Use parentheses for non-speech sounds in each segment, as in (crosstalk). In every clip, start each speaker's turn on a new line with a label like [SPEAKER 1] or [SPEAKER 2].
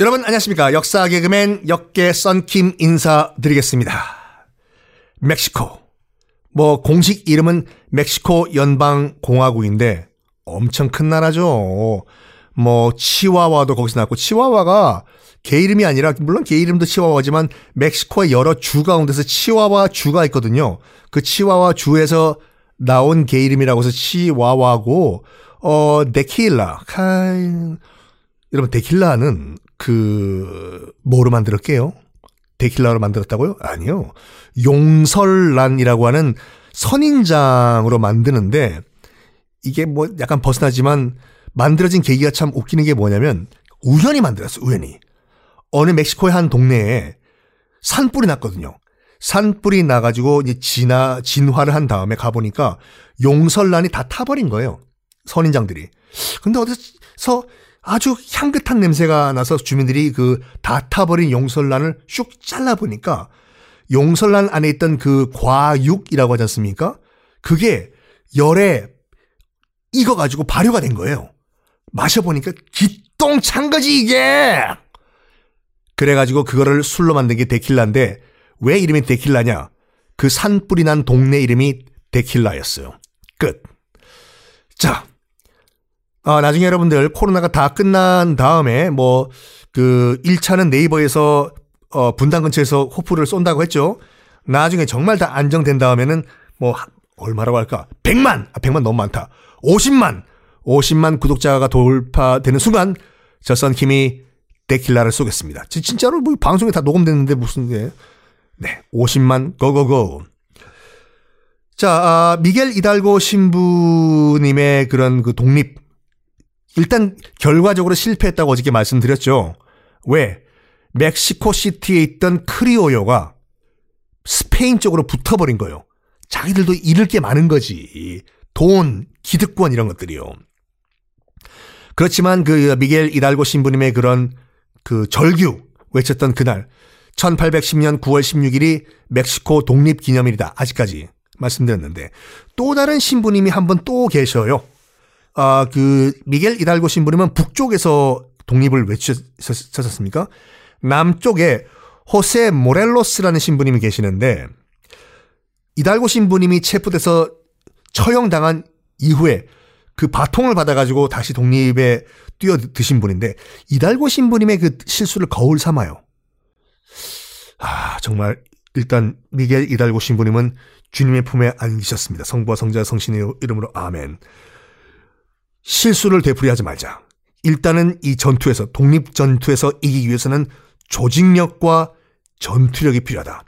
[SPEAKER 1] 여러분 안녕하십니까 역사 개그맨 역계 썬킴 인사드리겠습니다. 멕시코 뭐 공식 이름은 멕시코 연방공화국인데 엄청 큰 나라죠. 뭐 치와와도 거기서 나왔고 치와와가 개 이름이 아니라 물론 개 이름도 치와와지만 멕시코의 여러 주 가운데서 치와와 주가 있거든요. 그 치와와 주에서 나온 개 이름이라고 해서 치와와고 어 데킬라 카이 여러분 데킬라는 그 뭐로 만들었게요? 데킬라로 만들었다고요? 아니요. 용설란이라고 하는 선인장으로 만드는데 이게 뭐 약간 벗어나지만 만들어진 계기가 참 웃기는 게 뭐냐면 우연히 만들었어. 우연히. 어느 멕시코의 한 동네에 산불이 났거든요. 산불이 나가지고 이제 진화, 진화를 한 다음에 가보니까 용설란이 다 타버린 거예요. 선인장들이. 근데 어디서 아주 향긋한 냄새가 나서 주민들이 그 다 타버린 용설란을 슉 잘라보니까 용설란 안에 있던 그 과육이라고 하지 않습니까? 그게 열에 익어가지고 발효가 된 거예요. 마셔보니까 기똥찬 거지, 이게! 그래가지고 그거를 술로 만든 게 데킬라인데 왜 이름이 데킬라냐? 그 산불이 난 동네 이름이 데킬라였어요. 끝. 자, 아, 나중에 여러분들 코로나가 다 끝난 다음에 뭐 그 1차는 네이버에서 어, 분당 근처에서 호프를 쏜다고 했죠. 나중에 정말 다 안정된 다음에는 뭐 얼마라고 할까? 100만! 아, 100만 너무 많다. 50만! 50만 구독자가 돌파되는 순간 저 썬킴이 데킬라를 쏘겠습니다. 진짜로 뭐 방송에 다 녹음됐는데 무슨 게. 네, 50만 고고고. 자, 아, 미겔 이달고 신부님의 그런 그 독립 일단 결과적으로 실패했다고 어저께 말씀드렸죠. 왜? 멕시코 시티에 있던 크리오요가 스페인 쪽으로 붙어버린 거예요. 자기들도 잃을 게 많은 거지. 돈, 기득권 이런 것들이요. 그렇지만 그 미겔 이달고 신부님의 그런 그 절규 외쳤던 그날 1810년 9월 16일이 멕시코 독립 기념일이다. 아직까지 말씀드렸는데 또 다른 신부님이 한 분 또 계셔요. 아, 그 미겔 이달고 신부님은 북쪽에서 독립을 외쳤었습니까? 남쪽에 호세 모렐로스라는 신부님이 계시는데 이달고 신부님이 체포돼서 처형당한 이후에 그 바통을 받아가지고 다시 독립에 뛰어드신 분인데 이달고 신부님의 그 실수를 거울 삼아요. 아 정말 일단 미겔 이달고 신부님은 주님의 품에 안기셨습니다. 성부와 성자 성신의 이름으로 아멘. 실수를 되풀이하지 말자. 일단은 이 전투에서 독립 전투에서 이기기 위해서는 조직력과 전투력이 필요하다.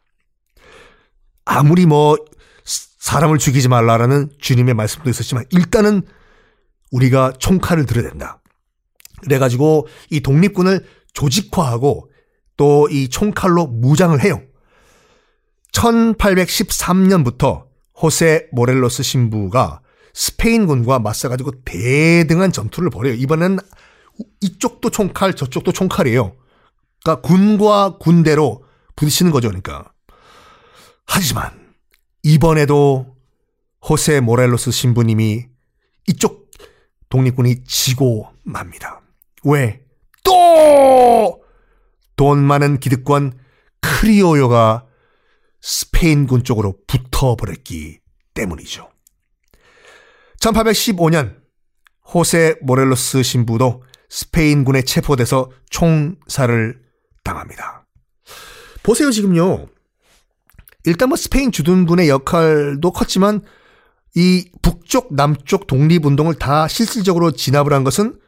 [SPEAKER 1] 아무리 뭐 사람을 죽이지 말라라는 주님의 말씀도 있었지만 일단은 우리가 총칼을 들어야 된다. 그래가지고 이 독립군을 조직화하고 또 이 총칼로 무장을 해요. 1813년부터 호세 모렐로스 신부가 스페인군과 맞서가지고 대등한 전투를 벌여요. 이번엔 이쪽도 총칼, 저쪽도 총칼이에요. 그러니까 군과 군대로 부딪히는 거죠, 그러니까. 하지만 이번에도 호세 모렐로스 신부님이 이쪽 독립군이 지고 맙니다. 왜? 또! 돈 많은 기득권 크리오요가 스페인군 쪽으로 붙어버렸기 때문이죠. 1815년 호세 모렐로스 신부도 스페인군에 체포돼서 총살을 당합니다. 보세요, 지금요. 일단 뭐 스페인 주둔군의 역할도 컸지만 이 북쪽, 남쪽 독립운동을 다 실질적으로 진압을 한 것은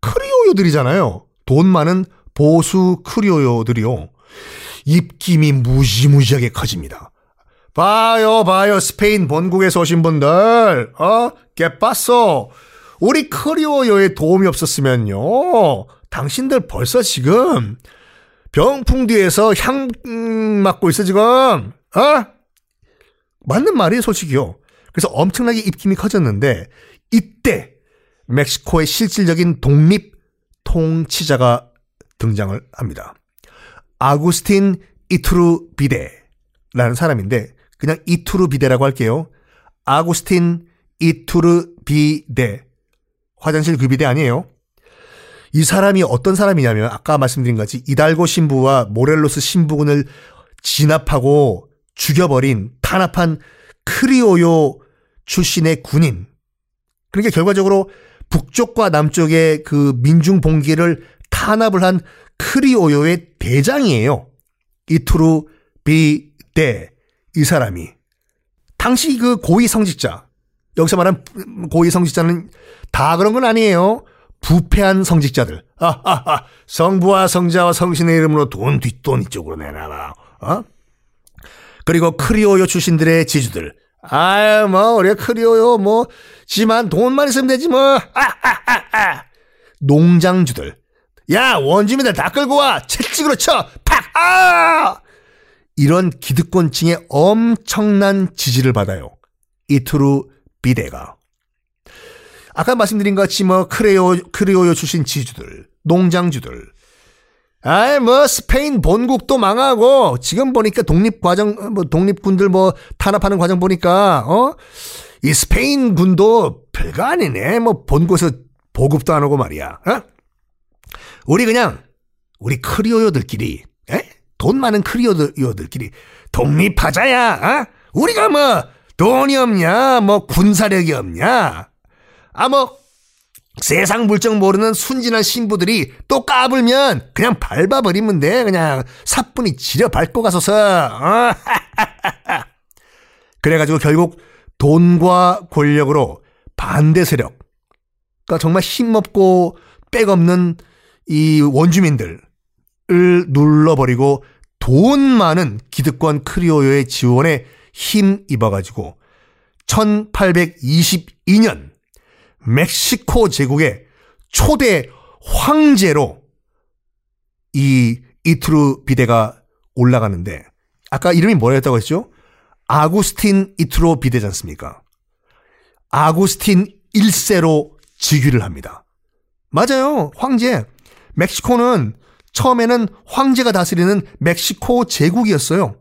[SPEAKER 1] 크리오요들이잖아요. 돈 많은 보수 크리오요들이요. 입김이 무지무지하게 커집니다. 봐요, 봐요. 스페인 본국에서 오신 분들, 어? 깨빠어 우리 크리오요에 도움이 없었으면요. 당신들 벌써 지금 병풍 뒤에서 향 음, 맡고 있어, 지금. 어? 맞는 말이에요, 솔직히요. 그래서 엄청나게 입김이 커졌는데, 이때 멕시코의 실질적인 독립 통치자가 등장을 합니다. 아구스틴 이투르 비데라는 사람인데 그냥 이투르 비데라고 할게요. 아구스틴 이투르 비데. 화장실 그 비대 아니에요. 이 사람이 어떤 사람이냐면 아까 말씀드린 같이 이달고 신부와 모렐로스 신부군을 진압하고 죽여버린 탄압한 크리오요 출신의 군인. 그러니까 결과적으로 북쪽과 남쪽의 그 민중 봉기를 탄압을 한 크리오요의 대장이에요. 이투루 비데 이 사람이 당시 그 고위 성직자 여기서 말한 고위 성직자는 다 그런 건 아니에요. 부패한 성직자들. 아하하 성부와 성자와 성신의 이름으로 돈 뒷돈 이쪽으로 내놔라. 어? 그리고 크리오요 출신들의 지주들. 아유 뭐 우리가 크리오요 뭐 지만 돈만 있으면 되지 뭐. 아하하하 농장주들. 야 원주민들 다 끌고 와 채찍으로 쳐. 팍! 아! 이런 기득권층의 엄청난 지지를 받아요. 이투루 비데가. 아까 말씀드린 것 같이 뭐 크레오, 크레오요 출신 지주들, 농장주들. 아이, 뭐, 스페인 본국도 망하고, 지금 보니까 독립 과정, 뭐, 독립군들 뭐, 탄압하는 과정 보니까, 어? 이 스페인 군도 별거 아니네. 뭐, 본국에서 보급도 안 오고 말이야. 어? 우리 그냥, 우리 크리오요들끼리, 에? 돈 많은 크리오요들끼리 독립하자야. 어? 우리가 뭐, 돈이 없냐, 뭐, 군사력이 없냐. 아, 뭐, 세상 물정 모르는 순진한 신부들이 또 까불면 그냥 밟아버리면 돼. 그냥 사뿐히 지려 밟고 가서서. 어? (laughs) 그래가지고 결국 돈과 권력으로 반대 세력, 그러니까 정말 힘없고 빽 없는 이 원주민들 을 눌러버리고 돈 많은 기득권 크리오요의 지원에 힘입어가지고 1822년 멕시코 제국의 초대 황제로 이 이투르 비데가 올라가는데 아까 이름이 뭐였다고 했죠? 아구스틴 이투로 비데지 않습니까? 아구스틴 1세로 즉위를 합니다. 맞아요. 황제. 멕시코는 처음에는 황제가 다스리는 멕시코 제국이었어요.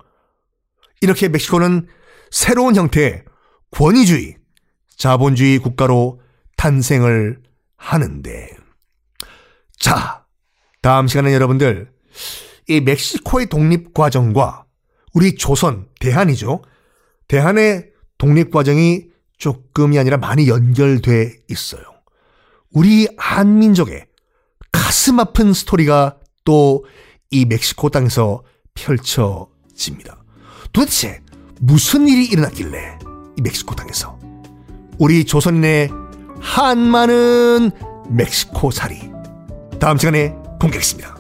[SPEAKER 1] 이렇게 멕시코는 새로운 형태의 권위주의, 자본주의 국가로 탄생을 하는데. 자, 다음 시간에 여러분들, 이 멕시코의 독립 과정과 우리 조선, 대한이죠. 대한의 독립 과정이 조금이 아니라 많이 연결돼 있어요. 우리 한민족의 가슴 아픈 스토리가 또 이 멕시코 땅에서 펼쳐집니다. 도대체 무슨 일이 일어났길래 이 멕시코 땅에서 우리 조선인의 한많은 멕시코 살이 다음 시간에 공개하겠습니다.